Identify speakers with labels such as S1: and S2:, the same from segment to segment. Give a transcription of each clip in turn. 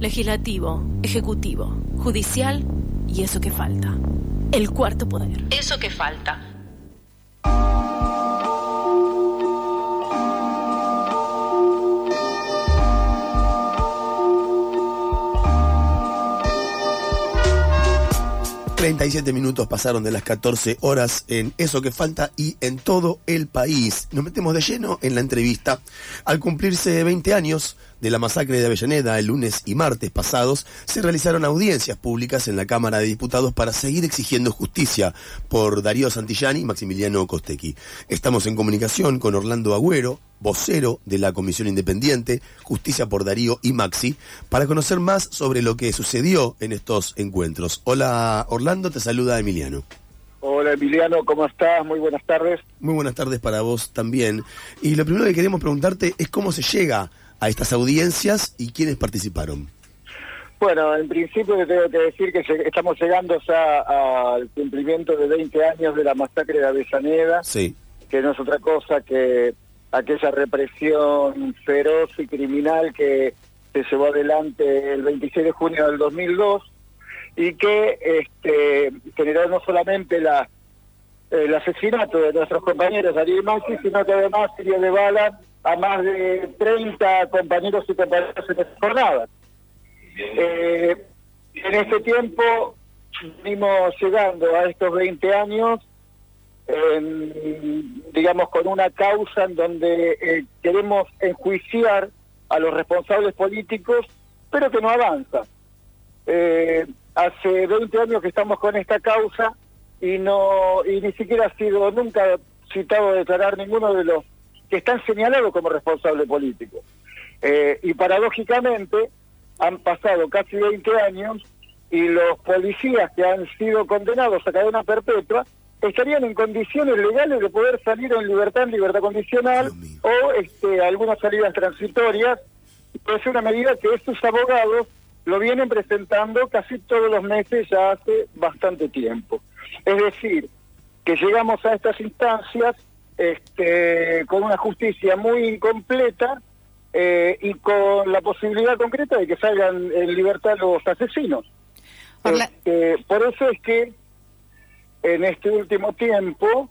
S1: legislativo, ejecutivo, judicial y eso que falta. El cuarto poder.
S2: Eso que falta.
S3: 37 minutos pasaron de las 14 horas en Eso que falta y en todo el país. Nos metemos de lleno en la entrevista. Al cumplirse 20 años de la masacre de Avellaneda el lunes y martes pasados, se realizaron audiencias públicas en la Cámara de Diputados para seguir exigiendo justicia por Darío Santillani y Maximiliano Costequi. Estamos en comunicación con Orlando Agüero, vocero de la Comisión Independiente, Justicia por Darío y Maxi, para conocer más sobre lo que sucedió en estos encuentros. Hola Orlando, te saluda Emiliano.
S4: Hola Emiliano, ¿cómo estás? Muy buenas tardes.
S3: Muy buenas tardes para vos también. Y lo primero que queremos preguntarte es cómo se llega a estas audiencias y quiénes participaron.
S4: Bueno, en principio tengo que decir que estamos llegando ya al cumplimiento de 20 años de la masacre de Avellaneda,
S3: sí.
S4: que no es otra cosa que aquella represión feroz y criminal que se llevó adelante el 26 de junio del 2002 y que este, generó no solamente la, el asesinato de nuestros compañeros Ariel Maxi, sino que además sería de bala a más de 30 compañeros y compañeras en esa jornada. Eh, en este tiempo venimos llegando a estos 20 años digamos, con una causa en donde eh, queremos enjuiciar a los responsables políticos, pero que no avanza. Eh, hace 20 años que estamos con esta causa y no y ni siquiera ha sido nunca citado a declarar ninguno de los que están señalados como responsables políticos. Eh, y paradójicamente han pasado casi 20 años y los policías que han sido condenados a cadena perpetua estarían en condiciones legales de poder salir en libertad, en libertad condicional o este, algunas salidas transitorias. Es una medida que estos abogados lo vienen presentando casi todos los meses ya hace bastante tiempo. Es decir, que llegamos a estas instancias este, con una justicia muy incompleta eh, y con la posibilidad concreta de que salgan en libertad los asesinos. Este, por eso es que en este último tiempo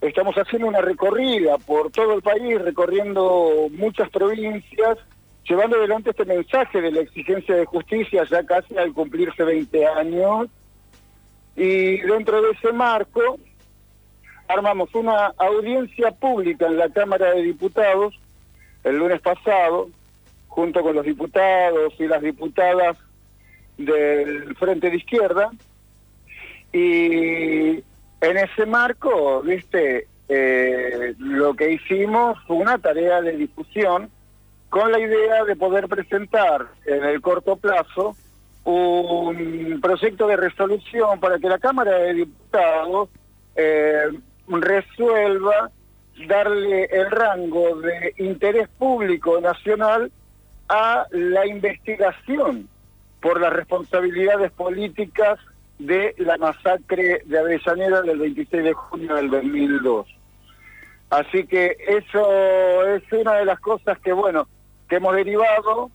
S4: estamos haciendo una recorrida por todo el país, recorriendo muchas provincias, llevando adelante este mensaje de la exigencia de justicia ya casi al cumplirse 20 años. Y dentro de ese marco armamos una audiencia pública en la Cámara de Diputados el lunes pasado, junto con los diputados y las diputadas del Frente de Izquierda, y en ese marco, viste, eh, lo que hicimos fue una tarea de discusión con la idea de poder presentar en el corto plazo un proyecto de resolución para que la Cámara de Diputados eh, resuelva darle el rango de interés público nacional a la investigación por las responsabilidades políticas de la masacre de Avellaneda del 26 de junio del 2002. Así que eso es una de las cosas que, bueno, que hemos derivado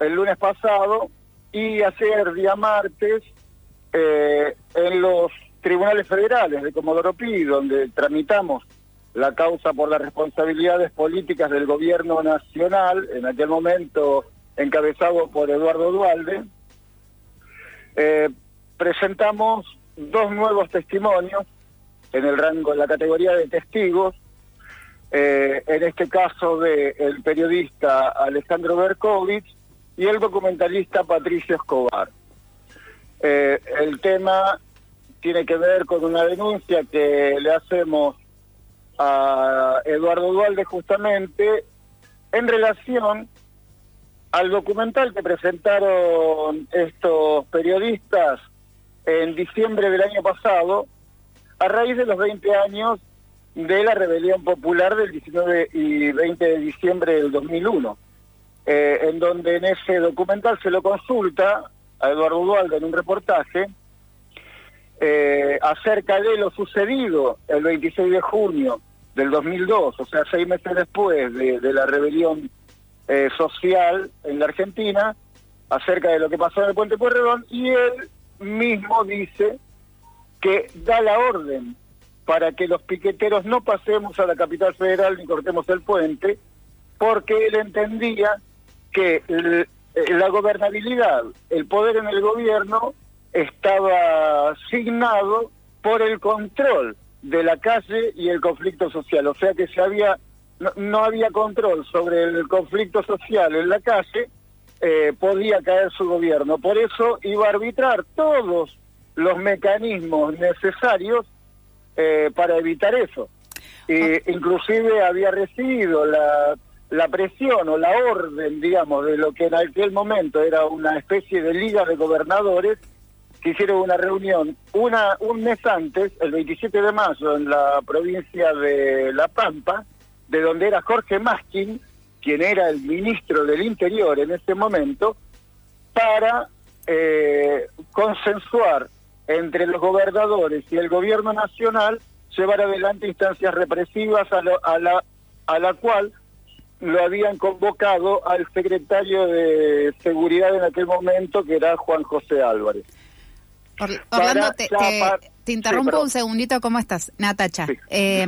S4: el lunes pasado y ayer, día martes, eh, en los tribunales federales de Comodoro Pi, donde tramitamos la causa por las responsabilidades políticas del gobierno nacional, en aquel momento encabezado por Eduardo Dualde, eh, presentamos dos nuevos testimonios en el rango, en la categoría de testigos, eh, en este caso de el periodista Alejandro Berkovich y el documentalista Patricio Escobar. Eh, el tema tiene que ver con una denuncia que le hacemos a Eduardo Dualde justamente en relación al documental que presentaron estos periodistas en diciembre del año pasado, a raíz de los 20 años de la rebelión popular del 19 y 20 de diciembre del 2001, eh, en donde en ese documental se lo consulta a Eduardo Dualde en un reportaje eh, acerca de lo sucedido el 26 de junio del 2002, o sea, seis meses después de, la rebelión eh, social en la Argentina, acerca de lo que pasó en el puente Pueyrredón y él mismo dice que da la orden para que los piqueteros no pasemos a la capital federal ni cortemos el puente, porque él entendía que la gobernabilidad, el poder en el gobierno estaba asignado por el control de la calle y el conflicto social, o sea que se había no, había control sobre el conflicto social en la calle, eh, podía caer su gobierno. Por eso iba a arbitrar todos los mecanismos necesarios eh, para evitar eso. Ah. inclusive había recibido la, la presión o la orden, digamos, de lo que en aquel momento era una especie de liga de gobernadores que hicieron una reunión una un mes antes, el 27 de mayo, en la provincia de La Pampa, de donde era Jorge Maskin, quien era el ministro del Interior en ese momento, para eh, consensuar entre los gobernadores y el gobierno nacional llevar adelante instancias represivas a, a, la, a la cual lo habían convocado al secretario de Seguridad en aquel momento, que era Juan José Álvarez.
S2: Orlando, te, te interrumpo un segundito, ¿cómo estás? Natacha. Eh,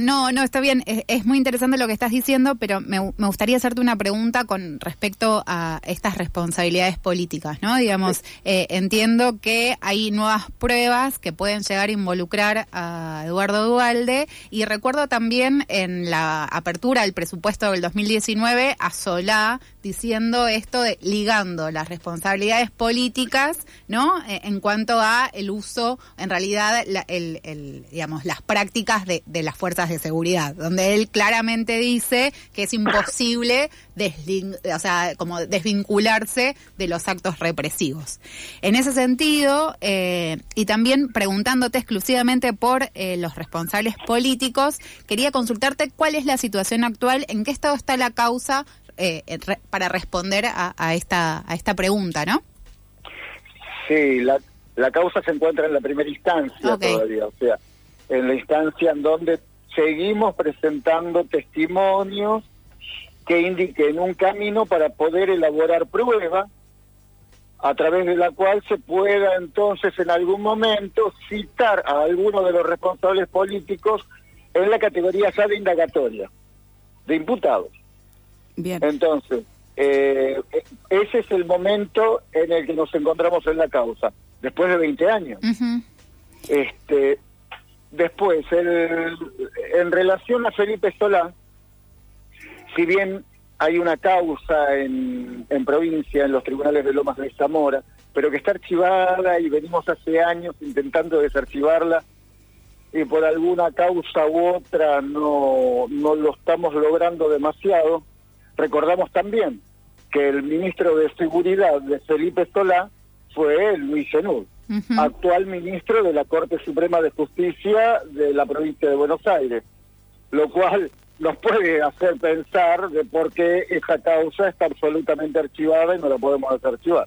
S2: no, no, está bien, es, muy interesante lo que estás diciendo, pero me, gustaría hacerte una pregunta con respecto a estas responsabilidades políticas, ¿no? Digamos, eh, entiendo que hay nuevas pruebas que pueden llegar a involucrar a Eduardo Dualde y recuerdo también en la apertura del presupuesto del 2019 a Solá diciendo esto de ligando las responsabilidades políticas, ¿no? Eh, en cuanto a el uso, en realidad el, digamos, las prácticas de, las fuerzas de seguridad, donde él claramente dice que es imposible o sea, como desvincularse de los actos represivos. En ese sentido, eh, y también preguntándote exclusivamente por eh, los responsables políticos, quería consultarte cuál es la situación actual, en qué estado está la causa eh, para responder a, esta, a esta pregunta, ¿no?
S4: Sí, la, la causa se encuentra en la primera instancia todavía, o sea, en la instancia en donde seguimos presentando testimonios que indiquen un camino para poder elaborar pruebas a través de la cual se pueda entonces en algún momento citar a alguno de los responsables políticos en la categoría ya de indagatoria, de imputados. Bien. Entonces, eh, ese es el momento en el que nos encontramos en la causa después de 20 años. este Después, el, en relación a Felipe Solá, si bien hay una causa en, en provincia, en los tribunales de Lomas de Zamora, pero que está archivada y venimos hace años intentando desarchivarla y por alguna causa u otra no, no lo estamos logrando demasiado. Recordamos también que el ministro de Seguridad de Felipe Solá fue Luis Zenud, actual ministro de la Corte Suprema de Justicia de la provincia de Buenos Aires, lo cual nos puede hacer pensar de por qué esa causa está absolutamente archivada y no la podemos desarchivar.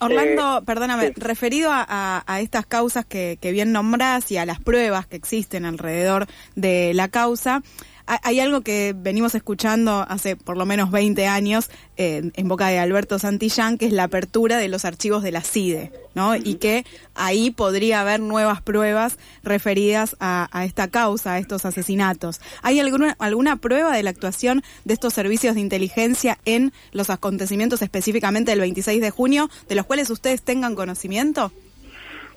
S2: Orlando, eh, perdóname, referido a, estas causas que, que bien nombrás y a las pruebas que existen alrededor de la causa, hay algo que venimos escuchando hace por lo menos 20 años eh, en boca de Alberto Santillán, que es la apertura de los archivos de la CIDE, ¿no? Y que ahí podría haber nuevas pruebas referidas a, esta causa, a estos asesinatos. ¿Hay alguna, alguna prueba de la actuación de estos servicios de inteligencia en los acontecimientos específicamente del 26 de junio, de los cuales ustedes tengan conocimiento?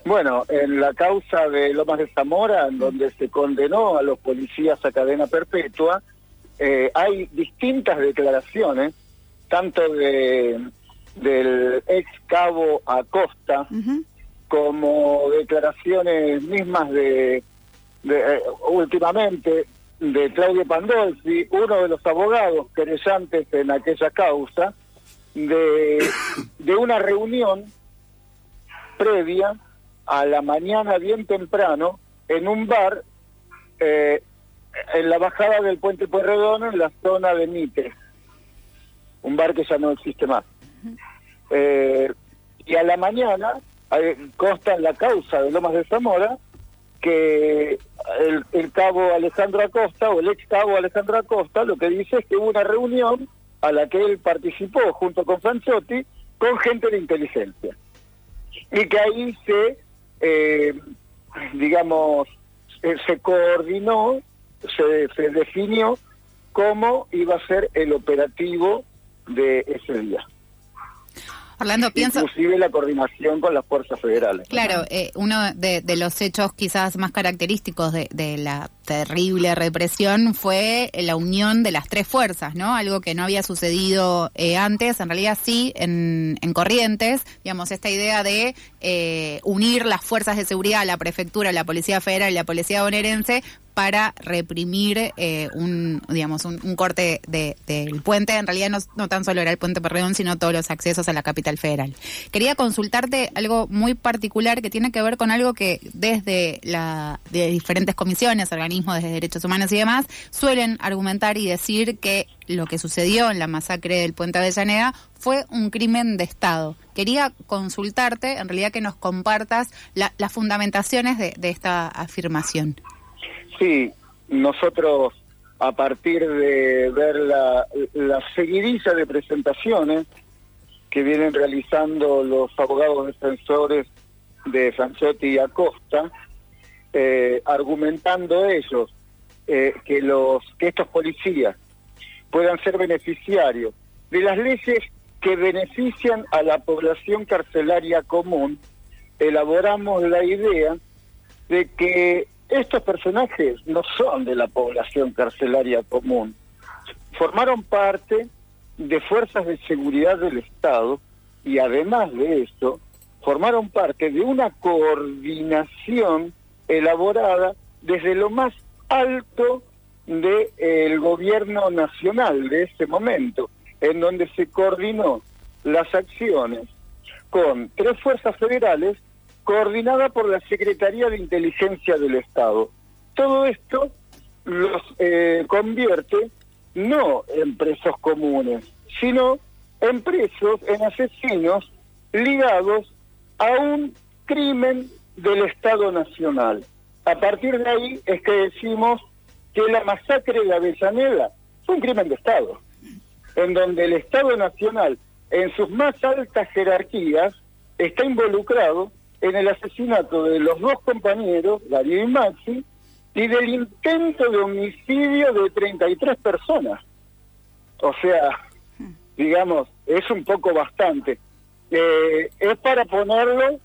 S4: Bueno, en la causa de Lomas de Zamora, en donde se condenó a los policías a cadena perpetua, eh, hay distintas declaraciones, tanto de del ex cabo Acosta, como declaraciones mismas de, eh, últimamente de Claudio Pandolfi, uno de los abogados querellantes en aquella causa, de, de una reunión previa a la mañana bien temprano en un bar eh, en la bajada del puente Pueyrredón en la zona de Mitre, un bar que ya no existe más. Eh, y a la mañana eh, consta en la causa de Lomas de Zamora que el, el, cabo Alejandro Acosta o el ex cabo Alejandro Acosta lo que dice es que hubo una reunión a la que él participó junto con Franchotti con gente de inteligencia. Y que ahí se, eh, digamos, eh, se coordinó, se, se definió cómo iba a ser el operativo de ese día.
S2: Orlando, pienso...
S4: Inclusive la coordinación con las fuerzas federales.
S2: Claro, eh, uno de, los hechos quizás más característicos de, la terrible represión fue la unión de las tres fuerzas, ¿no? Algo que no había sucedido eh, antes, en realidad sí, en, Corrientes, digamos, esta idea de eh, unir las fuerzas de seguridad, la prefectura, la Policía Federal y la Policía bonaerense para reprimir eh, un, digamos, un, corte del puente. En realidad no, tan solo era el puente Perredón, sino todos los accesos a la capital federal. Quería consultarte algo muy particular que tiene que ver con algo que desde de diferentes comisiones, organismos de derechos humanos y demás, suelen argumentar y decir que lo que sucedió en la masacre del puente Avellaneda fue un crimen de Estado. Quería consultarte, en realidad que nos compartas las fundamentaciones de esta afirmación.
S4: Sí, nosotros a partir de ver la, la de presentaciones que vienen realizando los abogados defensores de Sanchotti y Acosta, eh, argumentando ellos eh, que los que estos policías puedan ser beneficiarios de las leyes que benefician a la población carcelaria común, elaboramos la idea de que estos personajes no son de la población carcelaria común. Formaron parte de fuerzas de seguridad del Estado y además de esto, formaron parte de una coordinación elaborada desde lo más alto del gobierno nacional de ese momento, en donde se coordinó las acciones con tres fuerzas federales coordinada por la Secretaría de Inteligencia del Estado. Todo esto los eh, convierte no en presos comunes, sino en presos, en asesinos ligados a un crimen del Estado Nacional. A partir de ahí es que decimos que la masacre de Avellaneda fue un crimen de Estado, en donde el Estado Nacional, en sus más altas jerarquías, está involucrado en el asesinato de los dos compañeros, Darío y Maxi, y del intento de homicidio de 33 personas. O sea, digamos, es un poco bastante. Eh, es para ponerlo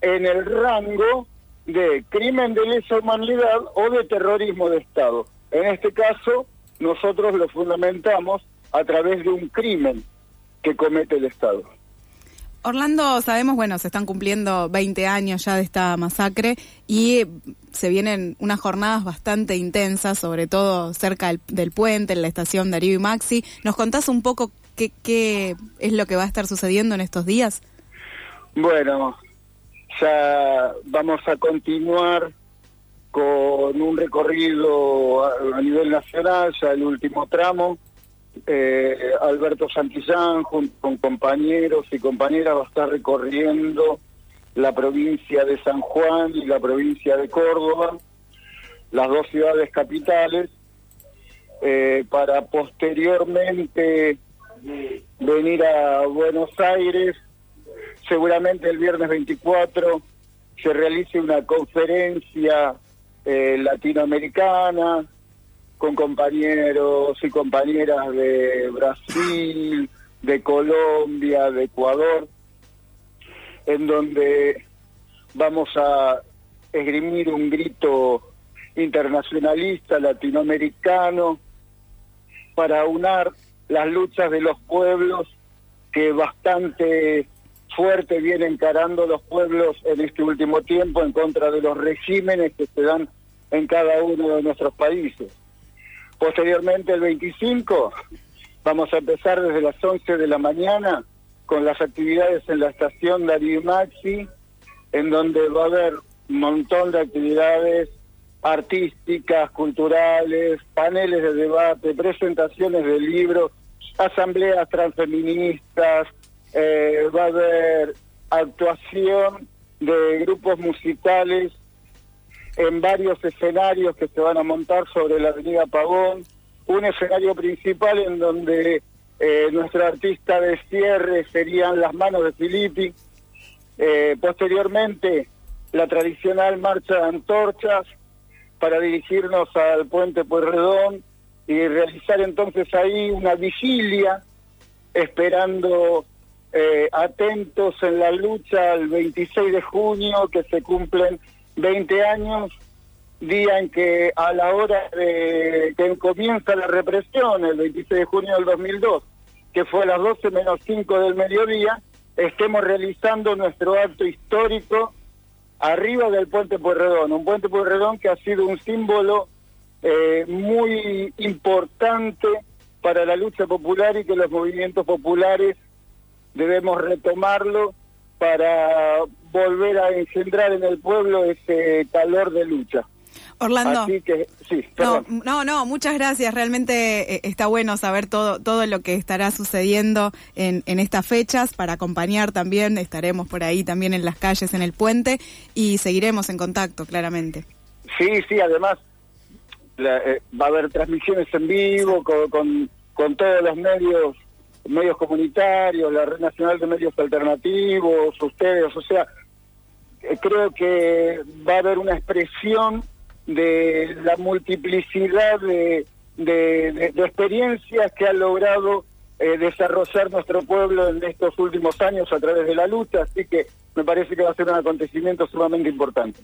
S4: en el rango de crimen de lesa humanidad o de terrorismo de Estado. En este caso, nosotros lo fundamentamos a través de un crimen que comete el Estado.
S2: Orlando, sabemos, bueno, se están cumpliendo 20 años ya de esta masacre y se vienen unas jornadas bastante intensas, sobre todo cerca del, puente, en la estación Darío y Maxi. ¿Nos contás un poco qué, qué es lo que va a estar sucediendo en estos días?
S4: Bueno, ya vamos a continuar con un recorrido a nivel nacional, ya el último tramo, eh, Alberto Santillán, junto con compañeros y compañeras, va a estar recorriendo la provincia de San Juan y la provincia de Córdoba, las dos ciudades capitales, eh, para posteriormente venir a Buenos Aires. Seguramente el viernes 24 se realice una conferencia eh, latinoamericana con compañeros y compañeras de Brasil, de Colombia, de Ecuador, en donde vamos a esgrimir un grito internacionalista latinoamericano para unar las luchas de los pueblos que bastante fuerte vienen encarando los pueblos en este último tiempo en contra de los regímenes que se dan en cada uno de nuestros países. Posteriormente, el 25, vamos a empezar desde las 11 de la mañana con las actividades en la estación Darío Maxi, en donde va a haber un montón de actividades artísticas, culturales, paneles de debate, presentaciones de libros, asambleas transfeministas, eh, va a haber actuación de grupos musicales en varios escenarios que se van a montar sobre la avenida Pagón, un escenario principal en donde eh, nuestro artista de cierre serían las manos de Filippi. Eh, posteriormente, la tradicional marcha de antorchas para dirigirnos al puente Pueyrredón y realizar entonces ahí una vigilia esperando eh, atentos en la lucha el 26 de junio que se cumplen 20 años día en que a la hora de que comienza la represión, el 26 de junio del 2002, que fue a las 12 menos 5 del mediodía, estemos realizando nuestro acto histórico arriba del puente Pueyrredón, un puente Pueyrredón que ha sido un símbolo eh, muy importante para la lucha popular y que los movimientos populares debemos retomarlo para volver a engendrar en el pueblo ese calor de lucha.
S5: Orlando. no, no, muchas gracias. Realmente eh, está bueno saber todo, todo lo que estará sucediendo en, en estas fechas para acompañar también. Estaremos por ahí también en las calles, en el puente y seguiremos en contacto, claramente.
S4: Sí, sí, además eh, va a haber transmisiones en vivo con, con, todos los medios medios comunitarios, la Red Nacional de Medios Alternativos, ustedes, o sea, eh, creo que va a haber una expresión de la multiplicidad de, de, experiencias que ha logrado eh, desarrollar nuestro pueblo en estos últimos años a través de la lucha, así que me parece que va a ser un acontecimiento sumamente importante.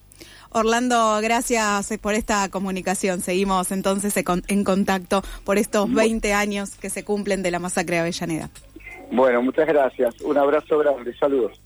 S5: Orlando, gracias por esta comunicación. Seguimos entonces en contacto por estos 20 años que se cumplen de la masacre de Avellaneda.
S4: Bueno, muchas gracias. Un abrazo grande. Saludos.